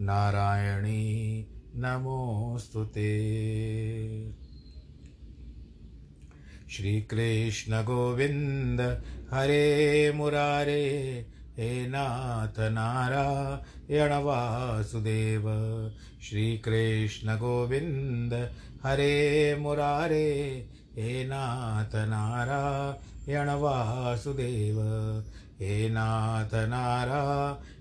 नारायणी नमोऽस्तु ते। श्रीकृष्णगोविन्द हरे मुरारे, हे नाथ नारायण वासुदेव। श्रीकृष्णगोविन्द हरे मुरारे, हे नाथ नारायण वासुदेव। हे नाथ नारायण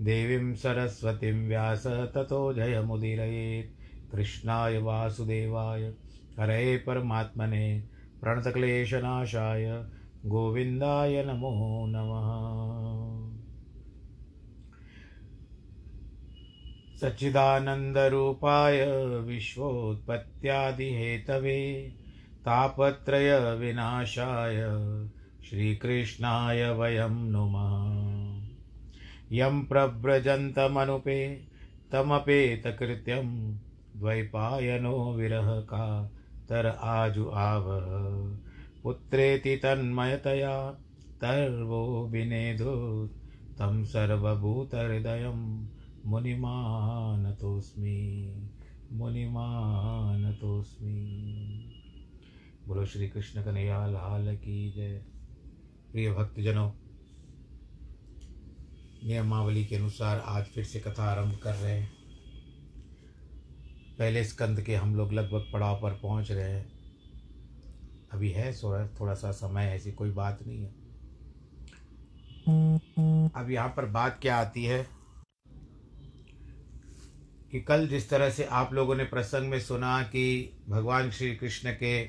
देवीं सरस्वतीं व्यास ततो जयमुदीरयेत्। कृष्णाय वासुदेवाय। हरे परमात्मने प्रणतक्लेशनाशाय। गोविन्दाय नमो नमः। सच्चिदानन्दरूपाय विश्वोत्पत्त्यादिहेतवे। तापत्रयविनाशाय। श्रीकृष्णाय वयं नुमः। यं प्रव्रजन्तमनुपे तमपेतकृत्यं द्वैपायनो विरह का तर आजु आवह। पुत्रेति तन्मयतया तर्वो विनेदु तं सर्वभूतहृदयं मुनिमानतोऽस्मि मुनिमानतोऽस्मि। बोलो श्री कृष्ण कन्हैया, लाल की जय। प्रिय भक्तजनों नियमावली के अनुसार आज फिर से कथा आरंभ कर रहे हैं। पहले स्कंद के हम लोग लगभग पड़ाव पर पहुँच रहे हैं। अभी है थोड़ा थोड़ा सा समय, ऐसी कोई बात नहीं है। अब यहाँ पर बात क्या आती है? कि कल जिस तरह से आप लोगों ने प्रसंग में सुना कि भगवान श्री कृष्ण के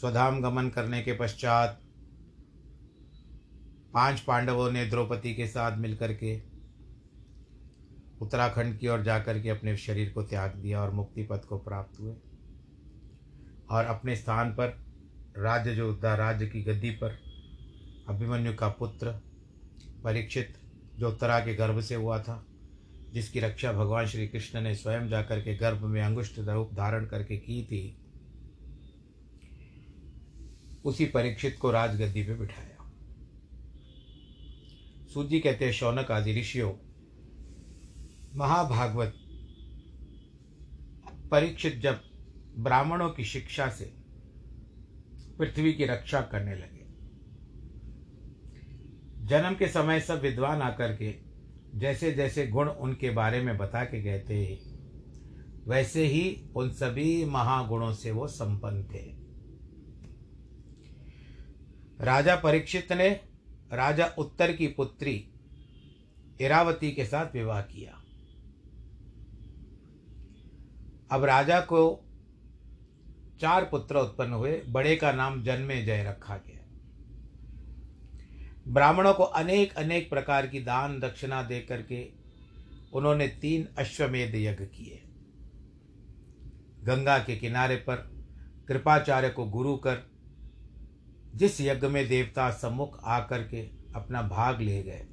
स्वधाम गमन करने के पश्चात पाँच पांडवों ने द्रौपदी के साथ मिलकर के उत्तराखंड की ओर जाकर के अपने शरीर को त्याग दिया और मुक्ति पथ को प्राप्त हुए। और अपने स्थान पर राज्य जो राज्य की गद्दी पर अभिमन्यु का पुत्र परीक्षित जो उत्तरा के गर्भ से हुआ था, जिसकी रक्षा भगवान श्री कृष्ण ने स्वयं जाकर के गर्भ में अंगुष्ठ रूप धारण करके की थी, उसी परीक्षित को राजगद्दी पे बिठाया। सूजी कहते हैं शौनक आदि ऋषियों। महाभागवत। परीक्षित जब ब्राह्मणों की शिक्षा से पृथ्वी की रक्षा करने लगे। जन्म के समय सब विद्वान आकर के जैसे जैसे गुण उनके बारे में बता के गए थे, वैसे ही उन सभी महागुणों से वो संपन्न थे। राजा परीक्षित ने राजा उत्तर की पुत्री इरावती के साथ विवाह किया। अब राजा को चार पुत्र उत्पन्न हुए, बड़े का नाम जन्मे जय रखा गया। ब्राह्मणों को अनेक अनेक प्रकार की दान दक्षिणा दे करके उन्होंने तीन अश्वमेध यज्ञ किए। गंगा के किनारे पर कृपाचार्य को गुरु कर जिस यज्ञ में देवता सम्मुख आकर के अपना भाग ले गए।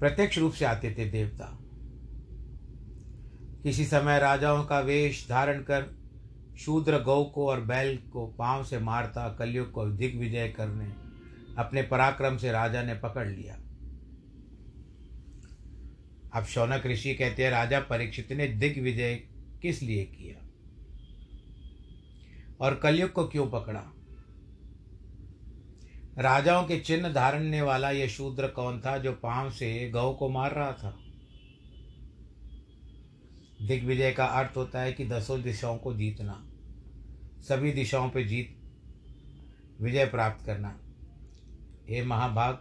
प्रत्यक्ष रूप से आते थे देवता। किसी समय राजाओं का वेश धारण कर शूद्र गौ को और बैल को पाँव से मारता कलयुग को दिग्विजय करने, अपने पराक्रम से राजा ने पकड़ लिया। अब शौनक ऋषि कहते हैं, राजा परीक्षित ने दिग्विजय किस लिए किया? और कलयुग को क्यों पकड़ा? राजाओं के चिन्ह धारणने वाला यह शूद्र कौन था जो पाँव से गौ को मार रहा था? दिग्विजय का अर्थ होता है कि दसों दिशाओं को जीतना, सभी दिशाओं पे जीत, विजय प्राप्त करना। हे महाभाग,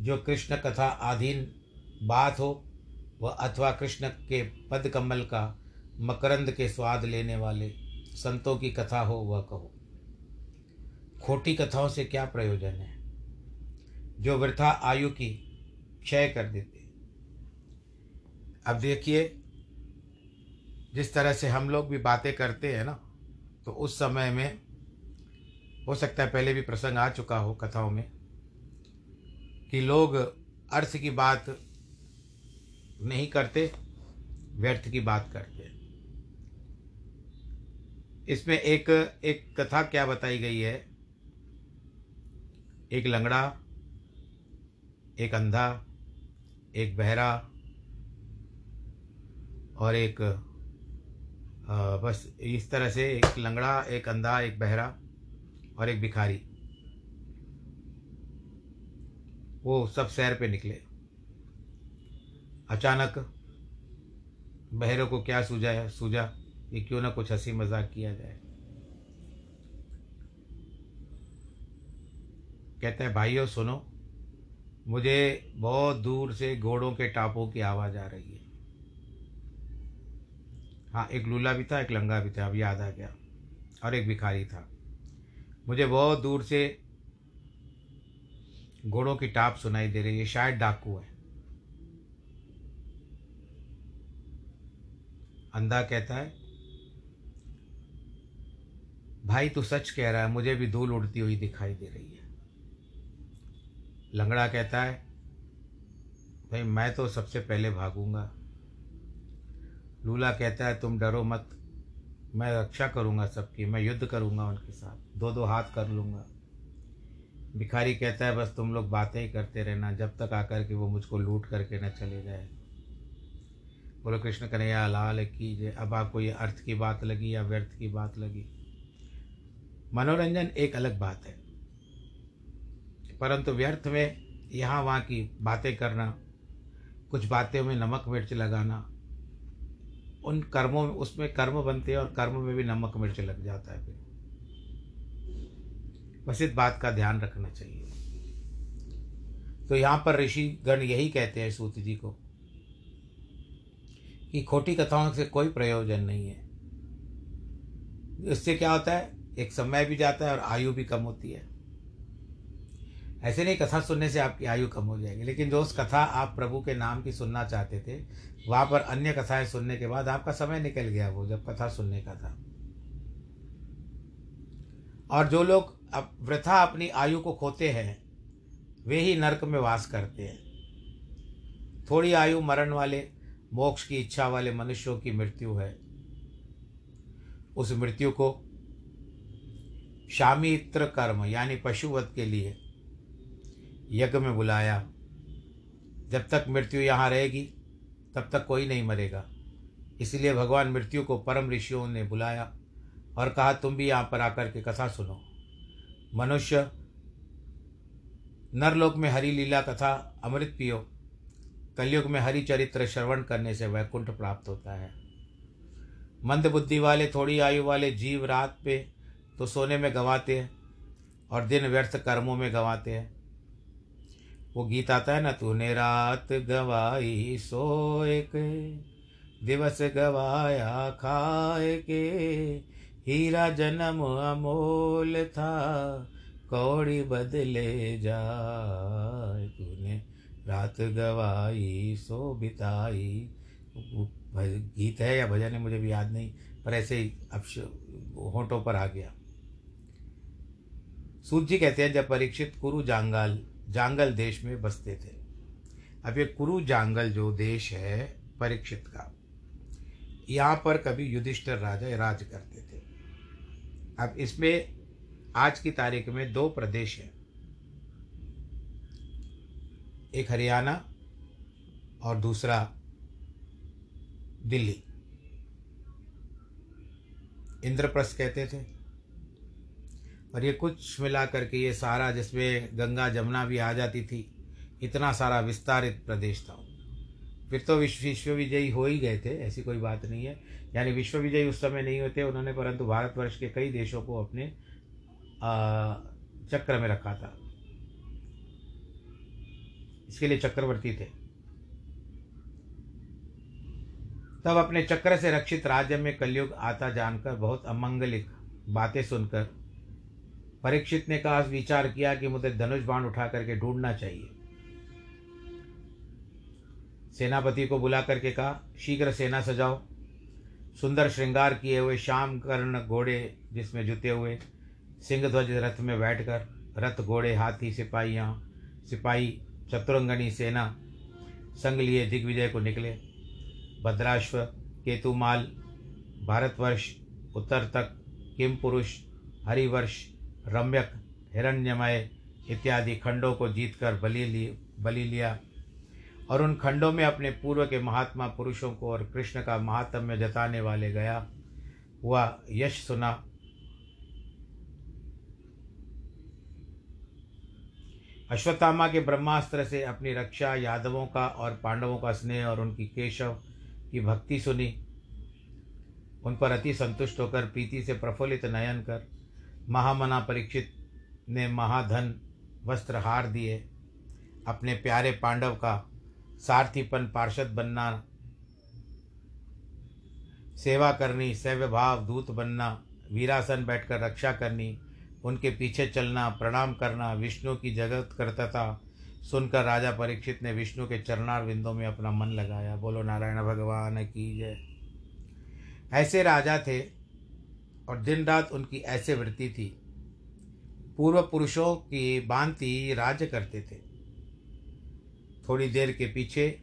जो कृष्ण कथा आधीन बात हो, वह अथवा कृष्ण के पद कमल का मकरंद के स्वाद लेने वाले संतों की कथा हो, वह कहो। खोटी कथाओं से क्या प्रयोजन है? जो वृथा आयु की क्षय कर देते। अब देखिए, जिस तरह से हम लोग भी बातें करते हैं ना तो उस समय में हो सकता है पहले भी प्रसंग आ चुका हो कथाओं में, कि लोग अर्थ की बात नहीं करते, व्यर्थ की बात करते। इसमें एक एक कथा क्या बताई गई है? एक लंगड़ा एक अंधा एक बहरा और एक आ, बस इस तरह से एक लंगड़ा एक अंधा एक बहरा और एक भिखारी। वो सब सैर पे निकले। अचानक बहरों को क्या सूझा सूझा कि क्यों ना कुछ हँसी मज़ाक किया जाए। कहते हैं, भाइयों, सुनो, मुझे बहुत दूर से घोड़ों के टापों की आवाज़ आ रही है। हाँ एक लूला भी था, एक लंगा भी था, अब याद आ गया, और एक भिखारी था। मुझे बहुत दूर से घोड़ों की टाप सुनाई दे रही है, शायद डाकू है। अंधा कहता है भाई तू सच कह रहा है, मुझे भी धूल उड़ती हुई दिखाई दे रही है। लंगड़ा कहता है, भाई, मैं तो सबसे पहले भागूँगा। लूला कहता है, तुम डरो मत, मैं रक्षा करूँगा सबकी, मैं युद्ध करूँगा उनके साथ दो दो हाथ कर लूँगा। भिखारी कहता है, बस तुम लोग बातें ही करते रहना, जब तक आकर के वो मुझको लूट करके न चले जाए। बोलो, कृष्ण कन्हैया, लाल की कीजिए अब आपको ये अर्थ की बात लगी या व्यर्थ की बात लगी? मनोरंजन एक अलग बात है। परंतु व्यर्थ में यहाँ वहाँ की बातें करना, कुछ बातें में नमक मिर्च लगाना, उन कर्मों में उसमें कर्म बनते हैं और कर्म में भी नमक मिर्च लग जाता है फिर। बस इस बात का ध्यान रखना चाहिए। तो यहाँ पर ऋषि गण यही कहते हैं सूत जी को कि खोटी कथाओं से कोई प्रयोजन नहीं है। इससे क्या होता है? एक समय भी जाता है और आयु भी कम होती है। ऐसे नहीं, कथा सुनने से आपकी आयु कम हो जाएगी। लेकिन जो उस कथा आप प्रभु के नाम की सुनना चाहते थे, वहाँ पर अन्य कथाएँ सुनने के बाद आपका समय निकल गया वो, जब कथा सुनने का था। और जो लोग अब वृथा अपनी आयु को खोते हैं, वे ही नरक में वास करते हैं। थोड़ी आयु मरण वाले, मोक्ष की इच्छा वाले मनुष्यों की मृत्यु है। उस मृत्यु को शामित्र कर्म, यानी पशुवध के लिए यज्ञ में बुलाया। जब तक मृत्यु यहाँ रहेगी, तब तक कोई नहीं मरेगा। इसलिए भगवान मृत्यु को परम ऋषियों ने बुलाया और कहा, तुम भी यहाँ पर आकर के कथा सुनो। मनुष्य नरलोक में हरी लीला कथा अमृत पियो। कलयुग में हरि चरित्र श्रवण करने से वैकुंठ प्राप्त होता है। मंद बुद्धि वाले, थोड़ी आयु वाले जीव रात पे तो सोने में गंवाते हैं और दिन व्यर्थ कर्मों में गंवाते हैं। वो गीत आता है ना, तूने रात गवाई सोए के दिवस गवाया खाए के, हीरा जन्म अमोल था, कौड़ी बदले जाए तूने। रात गवाई सो बिताई गीत है या भजन है मुझे भी याद नहीं, पर ऐसे ही अब होठों पर आ गया। जी कहते हैं, जब परीक्षित कुरु जांगल जांगल देश में बसते थे। अब ये कुरु जांगल जो देश है, परीक्षित का, यहाँ पर कभी युधिष्ठिर राजा राज करते थे। अब इसमें आज की तारीख में दो प्रदेश हैं। एक हरियाणा और दूसरा दिल्ली। इंद्रप्रस्थ कहते थे। और ये कुछ मिला करके ये सारा जिसमें गंगा जमुना भी आ जाती थी, इतना सारा विस्तारित प्रदेश था। फिर तो विश्व विश्व विजयी हो ही गए थे, ऐसी कोई बात नहीं है। यानी विश्व विजयी उस समय नहीं होते, उन्होंने परंतु भारतवर्ष के कई देशों को अपने चक्र में रखा था। इसके लिए चक्रवर्ती थे। तब अपने चक्र से रक्षित राज्य में कलयुग आता जानकर बहुत अमंगलिक बातें सुनकर परीक्षित ने कहा, विचार किया कि मुझे धनुष बाण उठा करके ढूंढना चाहिए। सेनापति को बुला करके कहा, शीघ्र सेना सजाओ। सुंदर श्रृंगार किए हुए श्याम कर्ण घोड़े जिसमें जुते हुए सिंह ध्वज रथ में बैठकर, रथ घोड़े, हाथी, सिपाहियाँ, सिपाही, चतुरंगनी सेना संग लिए दिग्विजय को निकले। भद्राश्व, केतुमाल, भारतवर्ष, उत्तर तक, किम पुरुष, हरिवर्ष रम्यक, हिरण्यमय इत्यादि खंडों को जीतकर बलि लिए बलि लिया। और उन खंडों में अपने पूर्व के महात्मा पुरुषों को और कृष्ण का महात्म्य जताने वाले गया, हुआ यश सुना। अश्वत्थामा के ब्रह्मास्त्र से अपनी रक्षा यादवों का और पांडवों का स्नेह और उनकी केशव की भक्ति सुनी। उन पर अति संतुष्ट होकर प्रीति से प्रफुल्लित नयन कर महामना परीक्षित ने महाधन वस्त्र हार दिए। अपने प्यारे पांडव का सारथीपन पार्षद बनना, सेवा करनी, सैव्य भाव दूत बनना, वीरासन बैठकर रक्षा करनी, उनके पीछे चलना, प्रणाम करना, विष्णु की जगत करता था, सुनकर राजा परीक्षित ने विष्णु के चरणार विंदों में अपना मन लगाया। बोलो, नारायण भगवान की जय। ऐसे राजा थे और दिन रात उनकी ऐसे वृत्ति थी। पूर्व पुरुषों की भांति राज्य करते थे। थोड़ी देर के पीछे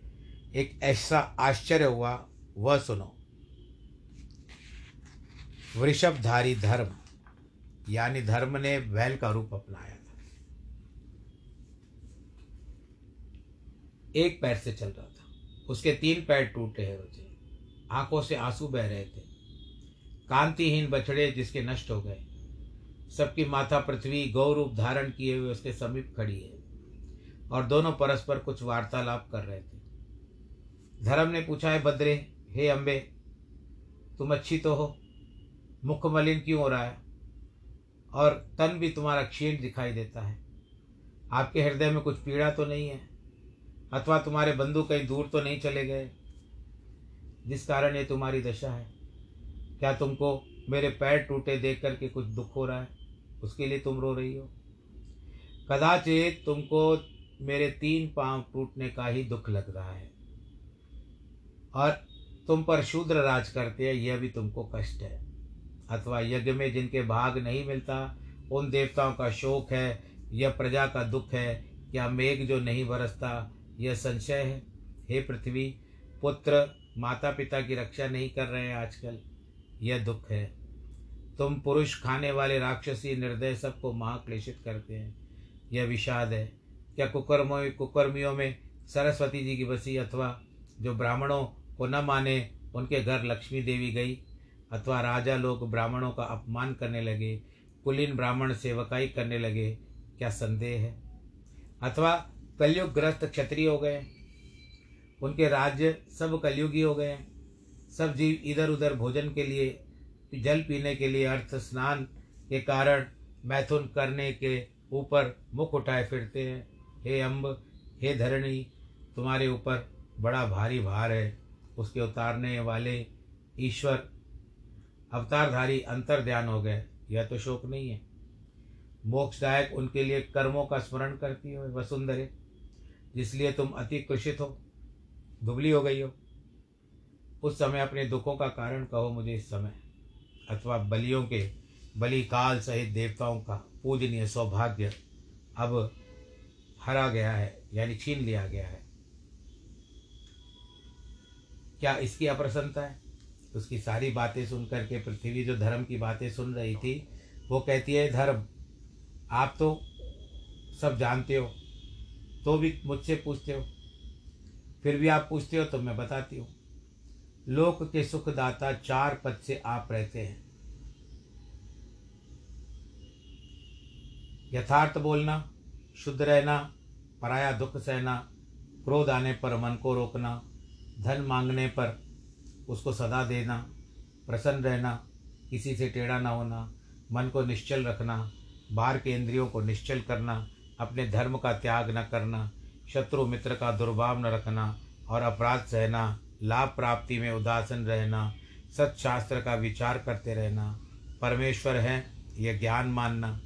एक ऐसा आश्चर्य हुआ, वह सुनो। वृषभधारी धर्म, यानी धर्म ने बैल का रूप अपनाया था। एक पैर से चल रहा था। उसके तीन पैर टूटे हुए थे आँखों से आँसू बह रहे थे। कांतिहीन बछड़े जिसके नष्ट हो गए। सबकी माथा पृथ्वी गौ रूप धारण किए हुए उसके समीप खड़ी है और दोनों परस्पर कुछ वार्तालाप कर रहे थे। धर्म ने पूछा, है बद्रे, हे अम्बे तुम अच्छी तो हो? मुख मलिन क्यों हो रहा है? और तन भी तुम्हारा क्षीण दिखाई देता है। आपके हृदय में कुछ पीड़ा तो नहीं है? अथवा तुम्हारे बंधु कहीं दूर तो नहीं चले गए? जिस कारण ये तुम्हारी दशा है। क्या तुमको मेरे पैर टूटे देख करके कुछ दुख हो रहा है? उसके लिए तुम रो रही हो। कदाचित तुमको मेरे तीन पाँव टूटने का ही दुख लग रहा है। और तुम पर शूद्र राज करते हैं, यह भी तुमको कष्ट है। अथवा यज्ञ में जिनके भाग नहीं मिलता, उन देवताओं का शोक है यह प्रजा का दुख है क्या मेघ जो नहीं बरसता, यह संशय है। हे पृथ्वी, पुत्र माता पिता की रक्षा नहीं कर रहे हैं आजकल। यह दुख है। तुम पुरुष खाने वाले राक्षसी निर्दय सबको महाक्लेशित करते हैं। यह विषाद है। क्या कुकर्मों, कुकर्मियों में सरस्वती जी की बसी अथवा जो ब्राह्मणों को न माने, उनके घर लक्ष्मी देवी गई? अथवा राजा लोग ब्राह्मणों का अपमान करने लगे, कुलीन ब्राह्मण सेवकाई करने लगे? क्या संदेह है? अथवा कलयुग ग्रस्त क्षत्रिय हो गए? उनके राज्य सब कलयुगी हो गए सब जीव इधर उधर भोजन के लिए, जल पीने के लिए अर्थ स्नान के कारण मैथुन करने के ऊपर मुख उठाए फिरते हैं। हे अम्ब हे धरणी, तुम्हारे ऊपर बड़ा भारी भार है। उसके उतारने वाले ईश्वर अवतारधारी अंतर ध्यान हो गए। यह तो शोक नहीं है। मोक्षदायक उनके लिए कर्मों का स्मरण करती हो वसुंधरे, जिसलिए तुम अति कुशित हो, दुबली हो गई हो। उस समय अपने दुखों का कारण कहो मुझे इस समय। अथवा बलियों के बलि काल सहित देवताओं का पूजनीय सौभाग्य अब हरा गया है, यानी छीन लिया गया है। क्या इसकी अप्रसन्नता है? उसकी सारी बातें सुन करके पृथ्वी जो धर्म की बातें सुन रही थी, वो कहती है, धर्म, आप तो सब जानते हो तो भी मुझसे पूछते हो। फिर भी आप पूछते हो तो मैं बताती हूँ। लोक के सुखदाता चार पद से आप रहते हैं। यथार्थ बोलना, शुद्ध रहना, पराया दुख सहना, क्रोध आने पर मन को रोकना, धन मांगने पर उसको सदा देना, प्रसन्न रहना, किसी से टेढ़ा ना होना, मन को निश्चल रखना, बाहर के इंद्रियों को निश्चल करना, अपने धर्म का त्याग न करना, शत्रु मित्र का दुर्भाव न रखना और अपराध सहना लाभ प्राप्ति में उदासीन रहना सत्शास्त्र का विचार करते रहना, परमेश्वर है यह ज्ञान मानना।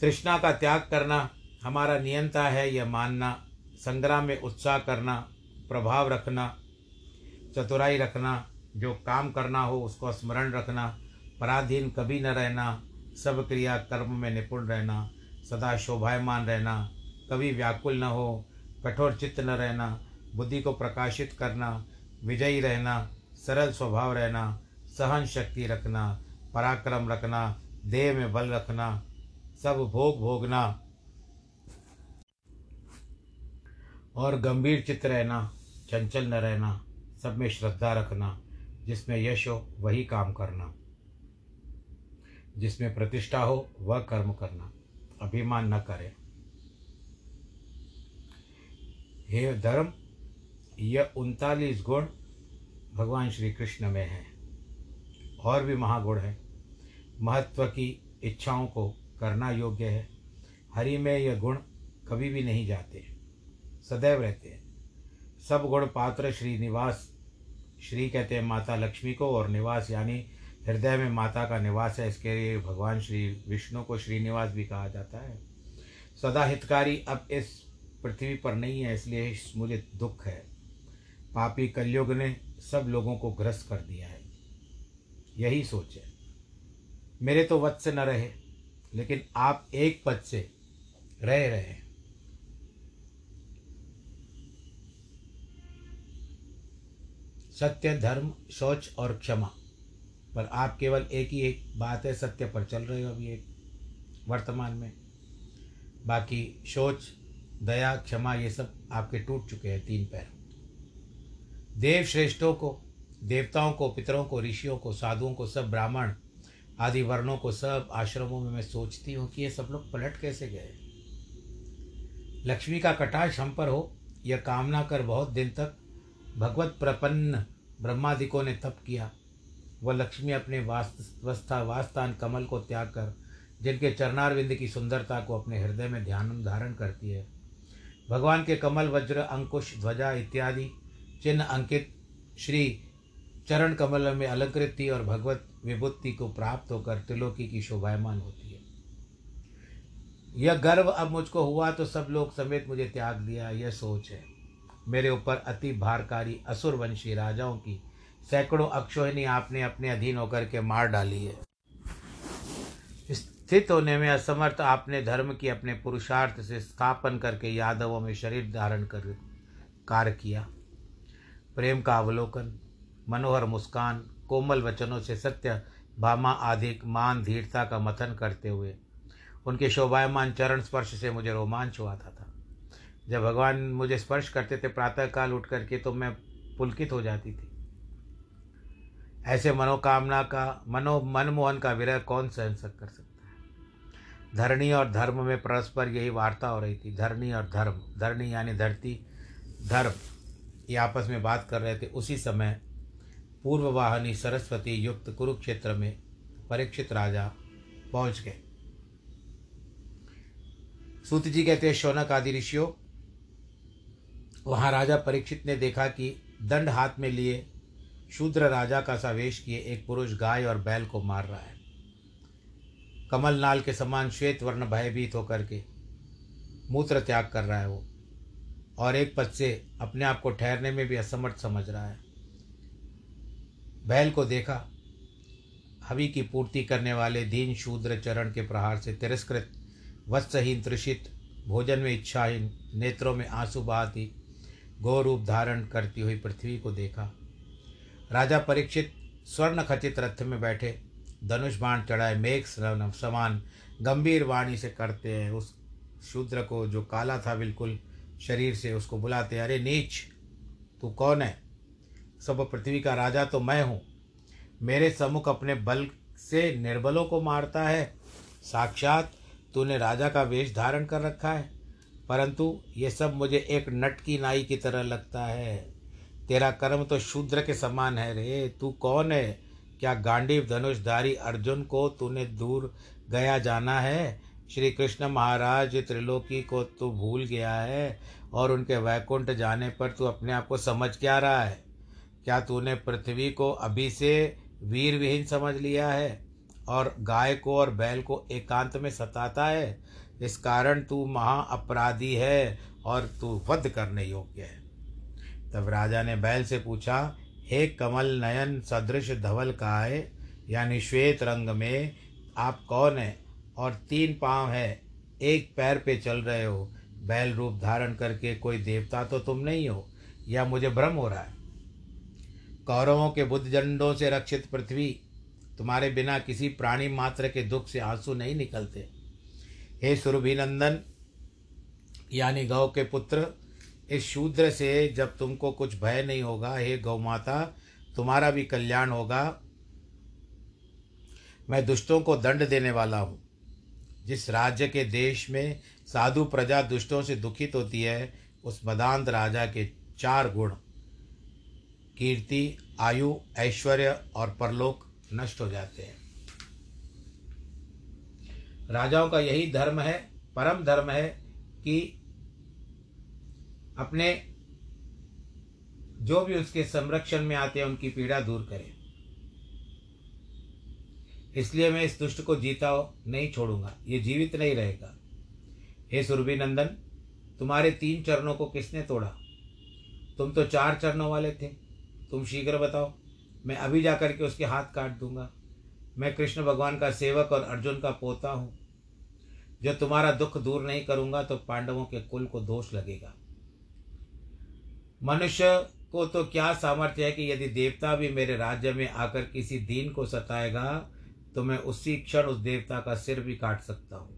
तृष्णा का त्याग करना, हमारा नियंता है यह मानना, संग्राम में उत्साह करना, प्रभाव रखना, चतुराई रखना, जो काम करना हो उसको स्मरण रखना, पराधीन कभी न रहना, सब क्रिया कर्म में निपुण रहना, सदा शोभायमान रहना, कभी व्याकुल न हो, कठोर चित्त न रहना बुद्धि को प्रकाशित करना, विजयी रहना, सरल स्वभाव रहना सहन शक्ति रखना, पराक्रम रखना, देह में बल रखना, सब भोग भोगना और गंभीर चित्त रहना, चंचल न रहना, सब में श्रद्धा रखना, जिसमें यश हो वही काम करना। जिसमें प्रतिष्ठा हो वह कर्म करना। अभिमान न करे। हे धर्म यह उनतालीस गुण भगवान श्री कृष्ण में है। और भी महागुण है। महत्व की इच्छाओं को करना योग्य है। हरि में यह गुण कभी भी नहीं जाते। सदैव रहते हैं। सब गुण पात्र श्री निवास, श्री कहते हैं माता लक्ष्मी को, और निवास यानी हृदय में माता का निवास है। इसके लिए भगवान श्री विष्णु को श्रीनिवास भी कहा जाता है। सदा हितकारी अब इस पृथ्वी पर नहीं है, इसलिए मुझे दुख है। पापी कलयुग ने सब लोगों को ग्रस्त कर दिया है। यही सोच है। मेरे तो वत्स से न रहे, लेकिन आप एक पद से रह रहे हैं। सत्य, धर्म, शौच और क्षमा, पर आप केवल एक ही एक बात है, सत्य पर चल रहे हो अभी एक वर्तमान में। बाकी शौच, दया, क्षमा, ये सब आपके टूट चुके हैं, तीन पैर। देव श्रेष्ठों को, देवताओं को, पितरों को, ऋषियों को, साधुओं को, सब ब्राह्मण, आदि वर्णों को, सब आश्रमों में मैं सोचती हूँ कि ये सब लोग पलट कैसे गए? लक्ष्मी का कटाक्ष हम पर हो, यह कामना कर बहुत दिन तक भगवत प्रपन्न ब्रह्मादिकों ने तप किया। वह लक्ष्मी अपने वास्ता वास्तान कमल को त्याग कर, जिनके चरणारविंद की सुंदरता को अपने हृदय में ध्यान धारण करती है। भगवान के कमल, वज्र, अंकुश, ध्वजा इत्यादि चिन्ह अंकित श्री चरण कमल में अलंकृत थी और भगवत विभूति को प्राप्त होकर त्रिलोकी की शोभायमान होती है। यह गर्व अब मुझको हुआ तो सब लोग समेत मुझे त्याग दिया, यह सोच है। मेरे ऊपर अति भारकारी असुरवंशी राजाओं की सैकड़ों अक्षोहिणी आपने अपने अधीन होकर के मार डाली है। स्थित होने में असमर्थ आपने धर्म की अपने पुरुषार्थ से स्थापन करके यादवों में शरीर धारण कर कार्य किया। प्रेम का अवलोकन, मनोहर मुस्कान, कोमल वचनों से सत्य, भामा आदि मान धीरता का मथन करते हुए। उनके शोभायमान चरण स्पर्श से मुझे रोमांच हुआ था था। जब भगवान मुझे स्पर्श करते थे, प्रातःकाल उठ करके तो मैं पुलकित हो जाती थी। ऐसे मनोकामना का, मनो, मनमोहन का विरह कौन सहन कर सकता है? धरणी और धर्म में परस्पर यही वार्ता हो रही थी। धरणी और धर्म, धरणी यानी धरती, धर्म। ये आपस में बात कर रहे थे, उसी समय पूर्ववाहिनी सरस्वती युक्त कुरुक्षेत्र में परीक्षित राजा पहुँच गए। सूत जी कहते हैं शौनक आदि ऋषियों, वहाँ राजा परीक्षित ने देखा कि दंड हाथ में लिए शूद्र राजा का सावेश किए एक पुरुष गाय और बैल को मार रहा है। कमल नाल के समान श्वेत वर्ण भयभीत होकर के मूत्र त्याग कर रहा है वो। और एक पद से अपने आप को ठहरने में भी असमर्थ समझ रहा है। बैल को देखा, हवि की पूर्ति करने वाले दीन शूद्र चरण के प्रहार से तिरस्कृत, वत्सहीन त्रिषित भोजन में इच्छाहीन, नेत्रों में आँसू बहाती गौ रूप धारण करती हुई पृथ्वी को देखा। राजा परीक्षित स्वर्ण खचित रथ में बैठे, धनुष बाण चढ़ाए, मेघ समान, गंभीर वाणी से करते हैं। उस शूद्र को जो काला था बिल्कुल शरीर से उसको बुलाते अरे नीच, तू कौन है? सब पृथ्वी का राजा तो मैं हूँ। मेरे सम्मुख अपने बल से निर्बलों को मारता है। साक्षात तूने राजा का वेश धारण कर रखा है। परंतु ये सब मुझे एक नट की नाई की तरह लगता है। तेरा कर्म तो शूद्र के समान है रे। तू कौन है? क्या गांडीव धनुषधारी अर्जुन को तूने दूर गया जाना है? श्री कृष्ण महाराज त्रिलोकी को तू भूल गया है और उनके वैकुंठ जाने पर तू अपने आप को समझ क्या रहा है? क्या तूने पृथ्वी को अभी से वीर विहीन समझ लिया है और गाय को और बैल को एकांत में सताता है? इस कारण तू महा अपराधी है और तू वध करने योग्य है। तब राजा ने बैल से पूछा, हे कमल नयन, सदृश धवल काय यानी श्वेत रंग में आप कौन है? और तीन पाँव है। एक पैर पे चल रहे हो। बैल रूप धारण करके कोई देवता तो तुम नहीं हो, या मुझे भ्रम हो रहा है? कौरवों के बुद्ध झंडों से रक्षित पृथ्वी, तुम्हारे बिना किसी प्राणी मात्र के दुख से आँसू नहीं निकलते। हे सुरभिनंदन, यानी गौ के पुत्र, इस शूद्र से जब तुमको कुछ भय नहीं होगा, हे गौ माता तुम्हारा भी कल्याण होगा। मैं दुष्टों को दंड देने वाला हूँ। जिस राज्य के देश में साधु प्रजा दुष्टों से दुखित होती है, उस मदांत राजा के चार गुण, कीर्ति, आयु, ऐश्वर्य और परलोक नष्ट हो जाते हैं। राजाओं का यही धर्म है, परम धर्म है कि अपने जो भी उसके संरक्षण में आते हैं, उनकी पीड़ा दूर करें। इसलिए मैं इस दुष्ट को जीता नहीं छोड़ूँगा। ये जीवित नहीं रहेगा। हे सुरभि नंदन तुम्हारे तीन चरणों को किसने तोड़ा? तुम तो चार चरणों वाले थे। तुम शीघ्र बताओ, मैं अभी जाकर के उसके हाथ काट दूँगा। मैं कृष्ण भगवान का सेवक और अर्जुन का पोता हूँ। जो तुम्हारा दुख दूर नहीं करूँगा तो पांडवों के कुल को दोष लगेगा। मनुष्य को तो क्या सामर्थ्य है कि यदि देवता भी मेरे राज्य में आकर किसी दीन को सताएगा तो मैं उसी क्षण उस देवता का सिर भी काट सकता हूँ।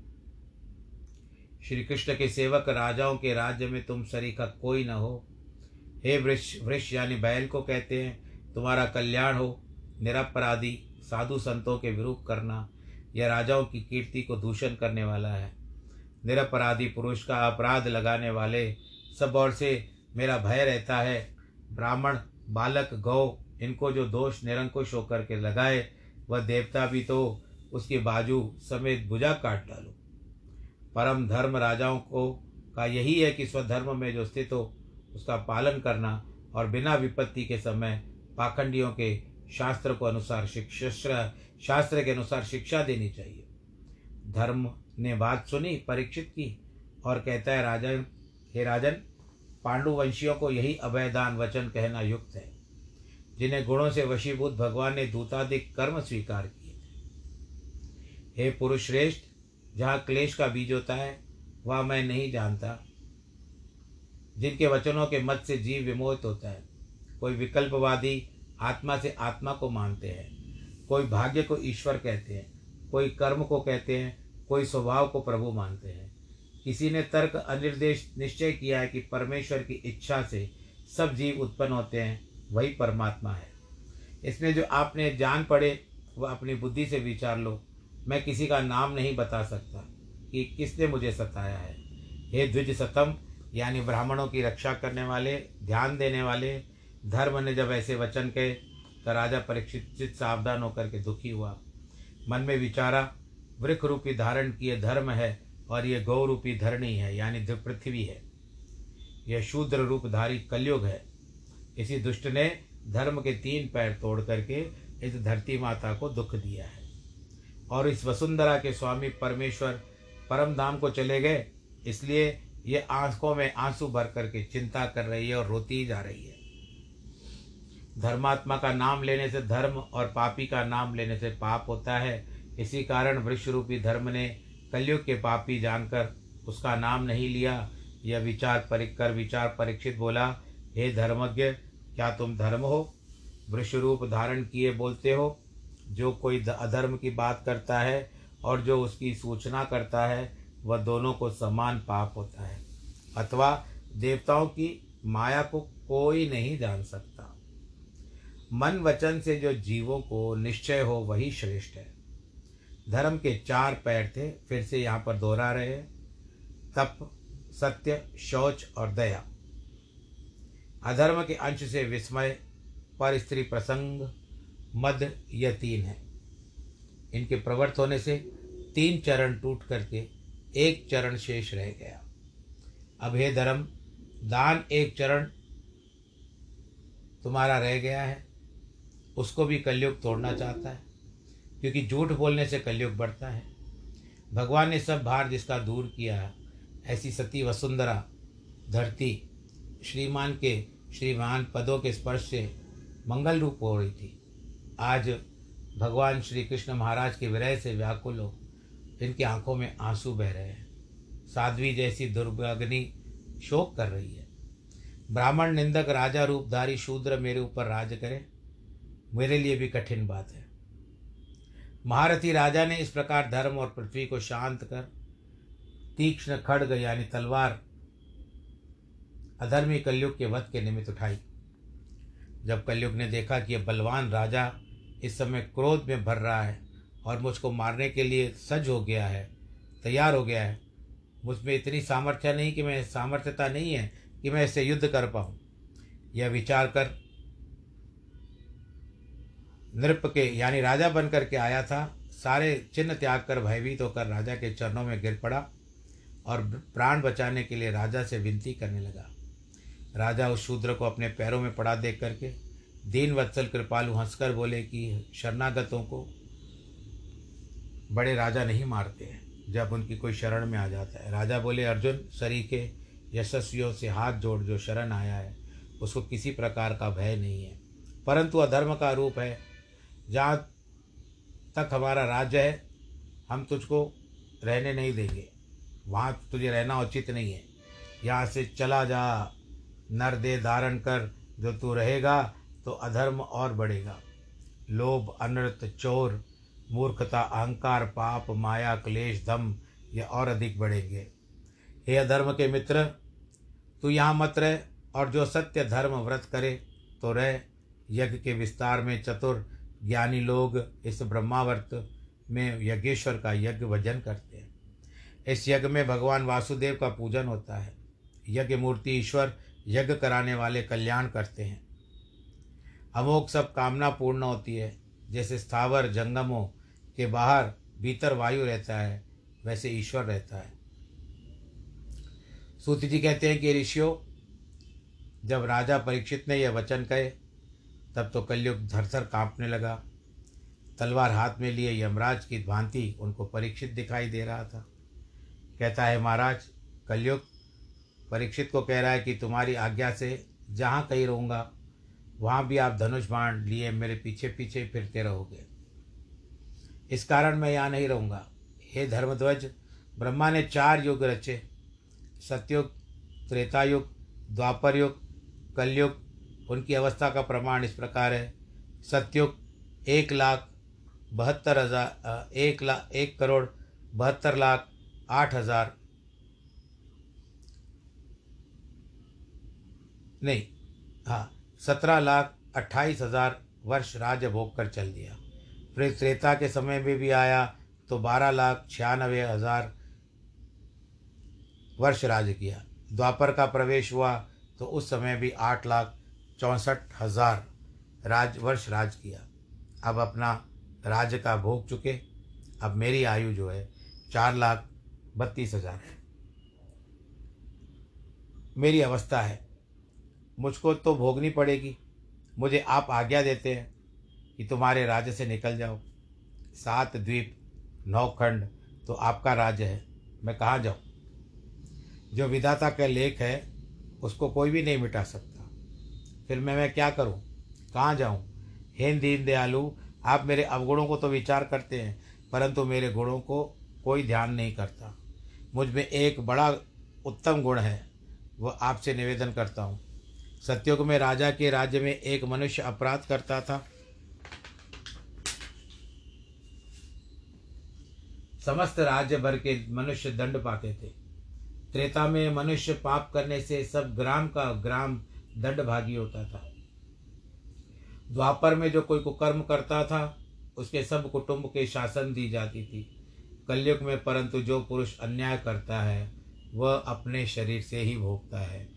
श्री कृष्ण के सेवक राजाओं के राज्य में तुम सरी का कोई न हो। हे वृक्ष वृक्ष यानी बैल को कहते हैं, तुम्हारा कल्याण हो, निरपराधी साधु संतों के विरूप करना यह राजाओं की कीर्ति को दूषण करने वाला है। निरपराधी पुरुष का अपराध लगाने वाले सब और से मेरा भय रहता है। ब्राह्मण, बालक, गौ, इनको जो दोष निरंकुश होकर के लगाए वह देवता भी तो उसकी बाजू समेत भुजा काट डालो। परम धर्म राजाओं को का यही है कि स्वधर्म में जो स्थित हो, उसका पालन करना और बिना विपत्ति के समय पाखंडियों के शास्त्र को अनुसार शिक्षा, शास्त्र के अनुसार शिक्षा देनी चाहिए। धर्म ने बात सुनी, परीक्षित की और कहता है, राजन, हे राजन, पांडुवंशियों को यही अभयदान वचन कहना युक्त है। जिन्हें गुणों से वशीभूत भगवान ने दूताधिक कर्म स्वीकार किए थे। हे पुरुष श्रेष्ठ, जहाँ क्लेश का बीज होता है, वह मैं नहीं जानता। जिनके वचनों के मत से जीव विमोहित होता है, कोई विकल्पवादी आत्मा से आत्मा को मानते हैं, कोई भाग्य को ईश्वर कहते हैं, कोई कर्म को कहते हैं, कोई स्वभाव को प्रभु मानते हैं। किसी ने तर्क, अनिर्देश निश्चय किया है कि परमेश्वर की इच्छा से सब जीव उत्पन्न होते हैं वही परमात्मा है। इसमें जो आपने जान पड़े वह अपनी बुद्धि से विचार लो। मैं किसी का नाम नहीं बता सकता कि किसने मुझे सताया है। हे द्विज सतम, यानी ब्राह्मणों की रक्षा करने वाले, ध्यान देने वाले, धर्म ने जब ऐसे वचन कहे तो राजा परीक्षित सावधान होकर के दुखी हुआ। मन में विचारा वृक्ष रूपी धारण किए धर्म है और ये गौ रूपी धरणी है, यानी पृथ्वी है। यह शूद्र रूपधारी कलयुग है। इसी दुष्ट ने धर्म के तीन पैर तोड़ करके इस धरती माता को दुख दिया है। और इस वसुंधरा के स्वामी परमेश्वर परम धाम को चले गए। इसलिए ये आँखों में आँसू भर करके चिंता कर रही है और रोती जा रही है। धर्मात्मा का नाम लेने से धर्म और पापी का नाम लेने से पाप होता है। इसी कारण वृक्ष रूपी धर्म ने कलयुग के पापी जानकर उसका नाम नहीं लिया। यह विचार परिक कर विचार परीक्षित बोला, हे धर्मज्ञ क्या तुम धर्म हो? वृक्ष रूप धारण किए बोलते हो। जो कोई अधर्म की बात करता है और जो उसकी सूचना करता है, वह दोनों को समान पाप होता है। अथवा देवताओं की माया को कोई नहीं जान सकता। मन वचन से जो जीवों को निश्चय हो, वही श्रेष्ठ है। धर्म के चार पैर थे, फिर से यहाँ पर दोहरा रहे हैं। तप, सत्य, शौच और दया। अधर्म के अंश से विस्मय, पर स्त्री प्रसंग, मद यह तीन है। इनके प्रवृत्त होने से तीन चरण टूट करके एक चरण शेष रह गया। अब हे धर्म, दान एक चरण तुम्हारा रह गया है। उसको भी कलयुग तोड़ना चाहता है, क्योंकि झूठ बोलने से कलयुग बढ़ता है। भगवान ने सब भार जिसका दूर किया, ऐसी सती वसुंधरा, धरती श्रीमान के श्रीमान पदों के स्पर्श से मंगल रूप हो रही थी। आज भगवान श्री कृष्ण महाराज के विरह से व्याकुल हो, इनकी आँखों में आँसू बह रहे हैं। साध्वी जैसी दुर्भाग्नि शोक कर रही है। ब्राह्मण निंदक राजा रूपधारी शूद्र मेरे ऊपर राज करे, मेरे लिए भी कठिन बात है। महारथी राजा ने इस प्रकार धर्म और पृथ्वी को शांत कर, तीक्ष्ण खड़ग यानी तलवार अधर्मी कलयुग के वध के निमित्त उठाई। जब कलयुग ने देखा कि यह बलवान राजा इस समय क्रोध में भर रहा है और मुझको मारने के लिए सज हो गया है, तैयार हो गया है मुझमें इतनी सामर्थ्य नहीं कि मैं, सामर्थ्यता नहीं है कि मैं इससे युद्ध कर पाऊँ। यह विचार कर नृप के, यानी राजा बन करके आया था, सारे चिन्ह त्याग कर भयभीत होकर राजा के चरणों में गिर पड़ा और प्राण बचाने के लिए राजा से विनती करने लगा। राजा उस शूद्र को अपने पैरों में पड़ा देख करके दीन वत्सल कृपालु हंसकर बोले कि शरणागतों को बड़े राजा नहीं मारते हैं, जब उनकी कोई शरण में आ जाता है। राजा बोले, अर्जुन सरीखे यशस्वियों से हाथ जोड़ जो शरण आया है, उसको किसी प्रकार का भय नहीं है। परंतु अधर्म का रूप है, जहाँ तक हमारा राज्य है, हम तुझको रहने नहीं देंगे। वहाँ तुझे रहना उचित नहीं है। यहाँ से चला जा। नर दे धारण कर, जो तू रहेगा तो अधर्म और बढ़ेगा। लोभ अनृत चोर, मूर्खता, अहंकार, पाप, माया, क्लेश धम ये और अधिक बढ़ेंगे। हे अधर्म के मित्र, तू यहाँ मत रह, और जो सत्य धर्म व्रत करे तो रह। यज्ञ के विस्तार में चतुर, ज्ञानी लोग इस ब्रह्मावर्त में यज्ञेश्वर का यज्ञ भजन करते हैं। इस यज्ञ में भगवान वासुदेव का पूजन होता है। यज्ञ मूर्ति ईश्वर यज्ञ कराने वाले कल्याण करते हैं। अमोक सब कामना पूर्ण होती है। जैसे स्थावर जंगमों के बाहर भीतर वायु रहता है, वैसे ईश्वर रहता है। सूत जी कहते हैं कि ऋषियों, जब राजा परीक्षित ने यह वचन कहे, तब तो कलयुग धरथर कांपने लगा। तलवार हाथ में लिए यमराज की भांति उनको परीक्षित दिखाई दे रहा था। कहता है, महाराज, कलयुग परीक्षित को कह रहा है कि तुम्हारी आज्ञा से जहाँ कहीं रहूँगा, वहाँ भी आप धनुष बाण लिए मेरे पीछे पीछे फिरते रहोगे। इस कारण मैं यहाँ नहीं रहूँगा। हे धर्मध्वज, ब्रह्मा ने चार युग रचे। सतयुग, त्रेतायुग द्वापर युग कलयुग, उनकी अवस्था का प्रमाण इस प्रकार है। सत्युग, एक लाख बहत्तर हज़ार एक लाख एक करोड़ बहत्तर लाख आठ हज़ार नहीं हाँ सत्रह लाख अट्ठाईस हज़ार वर्ष राज्य भोग कर चल दिया। फिर त्रेता के समय में भी आया तो बारह लाख छियानवे हज़ार वर्ष राज किया। द्वापर का प्रवेश हुआ तो उस समय भी आठ लाख चौंसठ हज़ार राज, वर्ष राज किया। अब अपना राज्य का भोग चुके। अब मेरी आयु जो है, चार लाख बत्तीस हज़ार है। मेरी अवस्था है मुझको तो भोगनी पड़ेगी। मुझे आप आज्ञा देते हैं कि तुम्हारे राज्य से निकल जाओ। सात द्वीप, नौ खंड तो आपका राज्य है। मैं कहाँ जाऊँ? जो विधाता का लेख है, उसको कोई भी नहीं मिटा सकता। फिर मैं मैं क्या करूँ? कहाँ जाऊँ? हे दीन दयालु, आप मेरे अवगुणों को तो विचार करते हैं, परंतु मेरे गुणों को कोई ध्यान नहीं करता। मुझमें एक बड़ा उत्तम गुण है, वह आपसे निवेदन करता हूँ। सत्युग में राजा के राज्य में एक मनुष्य अपराध करता था। समस्त राज्य भर के मनुष्य दंड पाते थे। त्रेता में मनुष्य पाप करने से सब ग्राम का ग्राम दंड भागी होता था। द्वापर में जो कोई कुकर्म करता था, उसके सब कुटुंब के शासन दी जाती थी। कलयुग में परंतु जो पुरुष अन्याय करता है, वह अपने शरीर से ही भोगता है।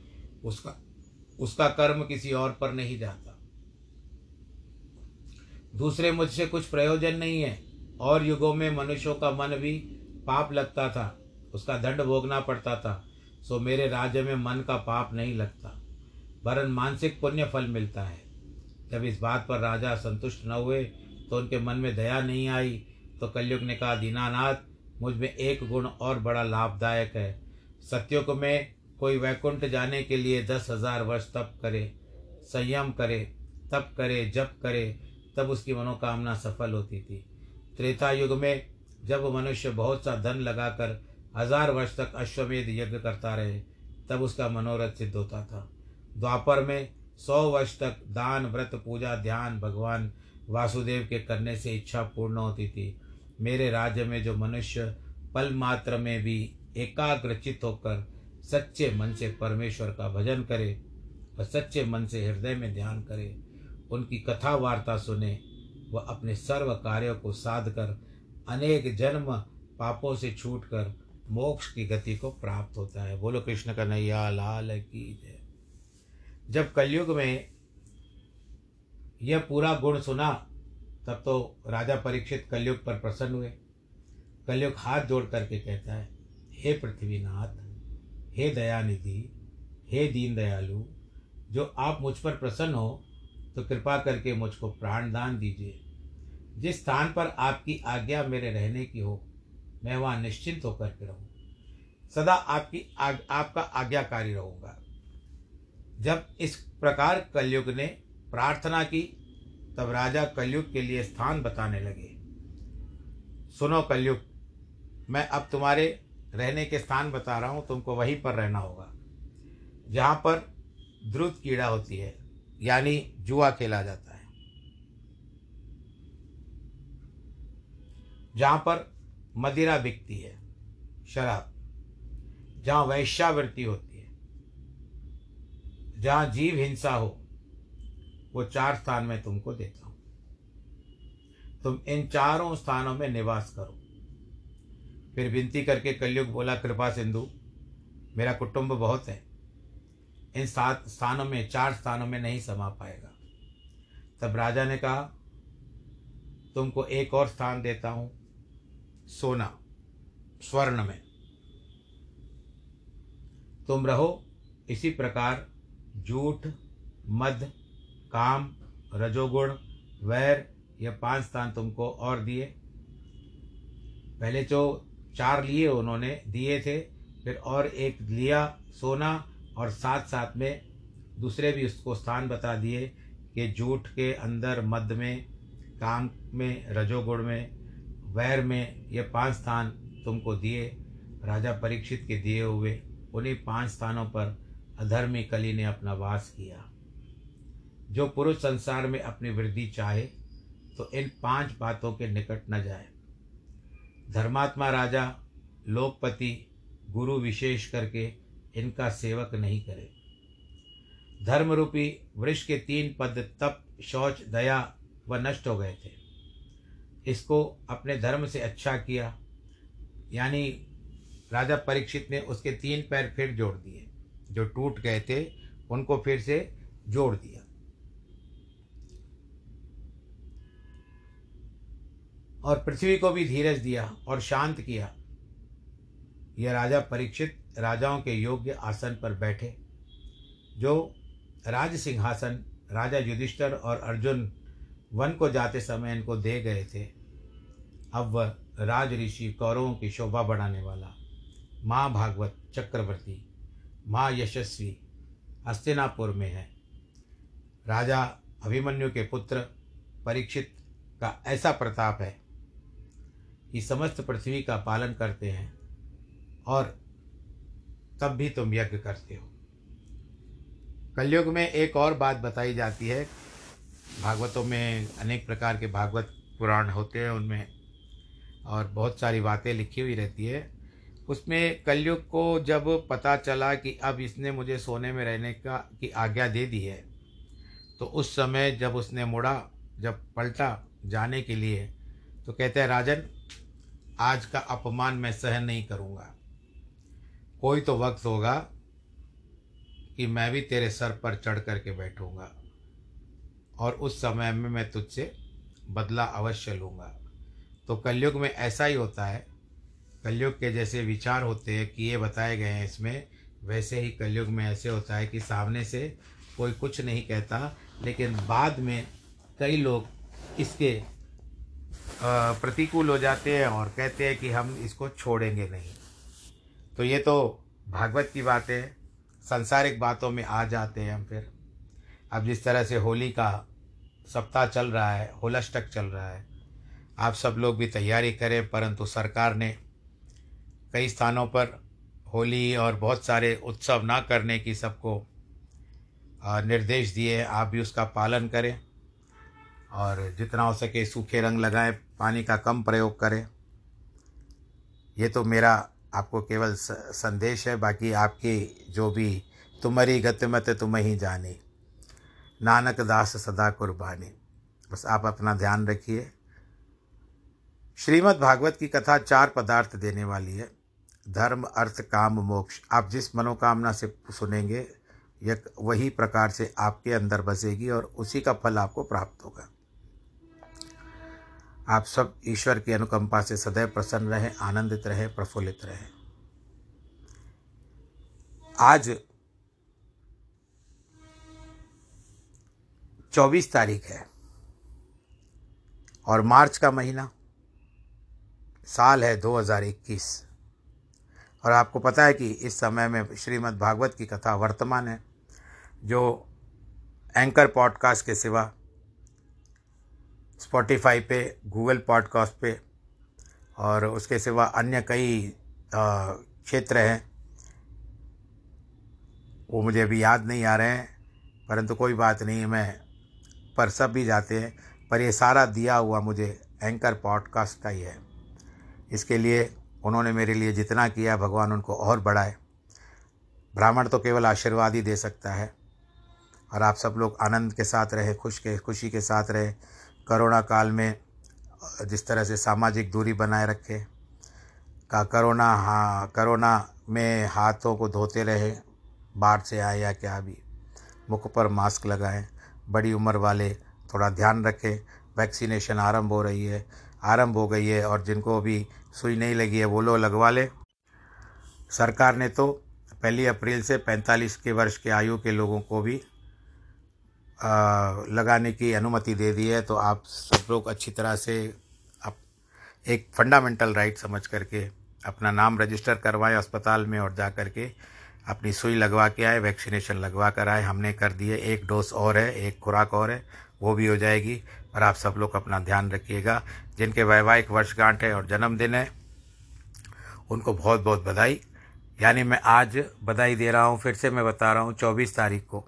उसका उसका कर्म किसी और पर नहीं जाता। दूसरे मुझसे कुछ प्रयोजन नहीं है, और युगों में मनुष्यों का मन भी पाप लगता था, उसका दंड भोगना पड़ता था, सो मेरे राज्य में मन का पाप नहीं लगता, वरन मानसिक पुण्य फल मिलता है। जब इस बात पर राजा संतुष्ट न हुए तो उनके मन में दया नहीं आई तो कलयुग ने कहा, दीनानाथ, मुझमें एक गुण और बड़ा लाभदायक है। सत्युग में कोई वैकुंठ जाने के लिए दस हज़ार वर्ष तप करे, संयम करे, तप करे, जप करे, तब उसकी मनोकामना सफल होती थी। त्रेता युग में जब मनुष्य बहुत सा धन लगाकर हज़ार वर्ष तक अश्वमेध यज्ञ करता रहे, तब उसका मनोरथ सिद्ध होता था। द्वापर में सौ वर्ष तक दान, व्रत, पूजा, ध्यान, भगवान वासुदेव के करने से इच्छा पूर्ण होती थी। मेरे राज्य में जो मनुष्य पल मात्र में भी एकाग्रचित होकर सच्चे मन से परमेश्वर का भजन करे और सच्चे मन से हृदय में ध्यान करे, उनकी कथा वार्ता सुने, वह अपने सर्व कार्यों को साध कर अनेक जन्म पापों से छूट कर मोक्ष की गति को प्राप्त होता है। बोलो कृष्ण कन्हैया, लाल की जय। जब कलयुग में यह पूरा गुण सुना, तब तो राजा परीक्षित कलयुग पर प्रसन्न हुए। कलयुग हाथ जोड़ करके कहता है, हे पृथ्वीनाथ हे दयानिधि हे दीन दयालु जो आप मुझ पर प्रसन्न हो तो कृपा करके मुझको प्राण दान दीजिए। जिस स्थान पर आपकी आज्ञा मेरे रहने की हो मैं वहाँ निश्चिंत होकर के रहूँ। सदा आपकी आग, आपका आज्ञाकारी रहूँगा। जब इस प्रकार कलयुग ने प्रार्थना की तब राजा कलयुग के लिए स्थान बताने लगे। सुनो कलयुग मैं अब तुम्हारे रहने के स्थान बता रहा हूँ, तुमको वहीं पर रहना होगा। जहाँ पर द्रुत कीड़ा होती है, यानी जुआ खेला जाता है। जहाँ पर मदिरा बिकती है, शराब, जहाँ वैश्यावृत्ति होती है, जहाँ जीव हिंसा हो, वो चार स्थान में तुमको देता हूँ। तुम इन चारों स्थानों में निवास करो। फिर विनती करके कलयुग बोला, कृपा सिंधु, मेरा कुटुंब बहुत है। इन सात स्थानों में, चार स्थानों में नहीं समा पाएगा। तब राजा ने कहा, तुमको एक और स्थान देता हूँ, सोना, स्वर्ण में। तुम रहो इसी प्रकार झूठ मद, काम, रजोगुण, वैर यह पाँच स्थान तुमको और दिए। पहले जो चार लिए उन्होंने दिए थे, फिर और एक लिया सोना और साथ साथ में दूसरे भी उसको स्थान बता दिए कि झूठ के अंदर मद में, काम में, रजोगुण में, वैर में ये पाँच स्थान तुमको दिए, राजा परीक्षित के दिए हुए, उन्हीं पाँच स्थानों पर अधर्मी कली ने अपना वास किया। जो पुरुष संसार में अपनी वृद्धि चाहे तो इन पाँच बातों के निकट न जाए। धर्मात्मा राजा, लोकपति, गुरु विशेष करके इनका सेवक नहीं करे। धर्म रूपी वृक्ष के तीन पद तप, शौच, दया व नष्ट हो गए थे। इसको अपने धर्म से अच्छा किया, यानी राजा परीक्षित ने उसके तीन पैर फिर जोड़ दिए। जो टूट गए थे, उनको फिर से जोड़ दिया। और पृथ्वी को भी धीरज दिया और शांत किया। यह राजा परीक्षित राजाओं के योग्य आसन पर बैठे, जो राज सिंहासन, राजा युधिष्ठर और अर्जुन वन को जाते समय इनको दे गए थे। अब वह राज ऋषि कौरवों की शोभा बढ़ाने वाला माँ भागवत चक्रवर्ती माँ यशस्वी हस्तिनापुर में है। राजा अभिमन्यु के पुत्र परीक्षित का ऐसा प्रताप है कि समस्त पृथ्वी का पालन करते हैं और तब भी तुम यज्ञ करते हो। कलयुग में एक और बात बताई जाती है। भागवतों में अनेक प्रकार के भागवत पुराण होते हैं उनमें, और बहुत सारी बातें लिखी हुई रहती है। उसमें कलयुग को जब पता चला कि अब इसने मुझे सोने में रहने का, की आज्ञा दे दी है तो उस समय जब उसने मुड़ा, जब पलटा जाने के लिए तो कहते हैं, राजन आज का अपमान मैं सहन नहीं करूँगा। कोई तो वक्त होगा कि मैं भी तेरे सर पर चढ़ कर के बैठूँगा और उस समय में मैं तुझसे बदला अवश्य लूँगा। तो कलयुग में ऐसा ही होता है। कलयुग के जैसे विचार होते हैं कि ये बताए गए हैं इसमें, वैसे ही कलयुग में ऐसे होता है कि सामने से कोई कुछ नहीं कहता, लेकिन बाद में कई लोग इसके प्रतिकूल हो जाते हैं और कहते हैं कि हम इसको छोड़ेंगे नहीं। तो ये तो भागवत की बातें, संसारिक बातों में आ जाते हैं हम फिर। अब जिस तरह से होली का सप्ताह चल रहा है, होलाष्टक चल रहा है, आप सब लोग भी तैयारी करें, परंतु सरकार ने कई स्थानों पर होली और बहुत सारे उत्सव ना करने की सबको निर्देश दिए आप भी उसका पालन करें। और जितना हो सके सूखे रंग लगाएँ, पानी का कम प्रयोग करें। ये तो मेरा आपको केवल संदेश है, बाकी आपकी जो भी तुम्हारी गति मत तुम ही जाने। नानक दास सदा कुर्बानी। बस आप अपना ध्यान रखिए। श्रीमद् भागवत की कथा चार पदार्थ देने वाली है। धर्म, अर्थ, काम, मोक्ष। आप जिस मनोकामना से सुनेंगे यह वही प्रकार से आपके अंदर बसेगी और उसी का फल आपको प्राप्त होगा। आप सब ईश्वर की अनुकंपा से सदैव प्रसन्न रहें, आनंदित रहें, प्रफुल्लित रहें। आज चौबीस तारीख है और मार्च का महीना साल है 2021 और आपको पता है कि इस समय में श्रीमद् भागवत की कथा वर्तमान है, जो एंकर पॉडकास्ट के सिवा स्पॉटिफाई पे गूगल पॉडकास्ट पे और उसके सिवा अन्य कई क्षेत्र हैं। वो मुझे अभी याद नहीं आ रहे हैं, परंतु कोई बात नहीं, मैं पर सब भी जाते हैं। पर ये सारा दिया हुआ मुझे एंकर पॉडकास्ट का ही है। इसके लिए उन्होंने मेरे लिए जितना किया, भगवान उनको और बढ़ाए। ब्राह्मण तो केवल आशीर्वाद ही दे सकता है। और आप सब लोग आनंद के साथ रहे, खुश के, खुशी के साथ रहे। करोना काल में जिस तरह से सामाजिक दूरी बनाए रखे, का करोना हाँ करोना में हाथों को धोते रहे, बाहर से आए या क्या भी, मुख पर मास्क लगाएँ, बड़ी उम्र वाले थोड़ा ध्यान रखें, वैक्सीनेशन आरंभ हो रही है, आरंभ हो गई है और जिनको अभी सुई नहीं लगी है वो लोग लगवा लें। सरकार ने तो पहली अप्रैल से 45 के वर्ष के आयु के लोगों को भी लगाने की अनुमति दे दी है तो आप सब लोग अच्छी तरह से आप एक फंडामेंटल राइट समझ करके अपना नाम रजिस्टर करवाएँ अस्पताल में और जा कर के अपनी सुई लगवा के आए, वैक्सीनेशन लगवा कर आए। हमने कर दिए, एक डोज और है, एक खुराक और है, वो भी हो जाएगी। और आप सब लोग अपना ध्यान रखिएगा। जिनके वैवाहिक वर्षगांठ है और जन्मदिन है, उनको बहुत बहुत बधाई। यानी मैं आज बधाई दे रहा हूँ, फिर से मैं बता रहा हूँ, चौबीस तारीख को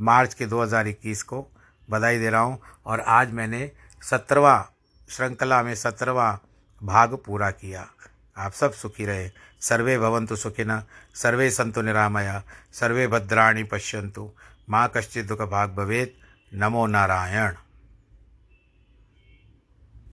मार्च के 2021 को बधाई दे रहा हूँ और आज मैंने सत्रवा श्रृंखला में सत्रवा भाग पूरा किया। आप सब सुखी रहे। सर्वे भवंतु सुखिन सर्वे संतु निरामया, सर्वे भद्राणी पश्यंतु माँ कश्चित दुख भाग भवेद नमो नारायण।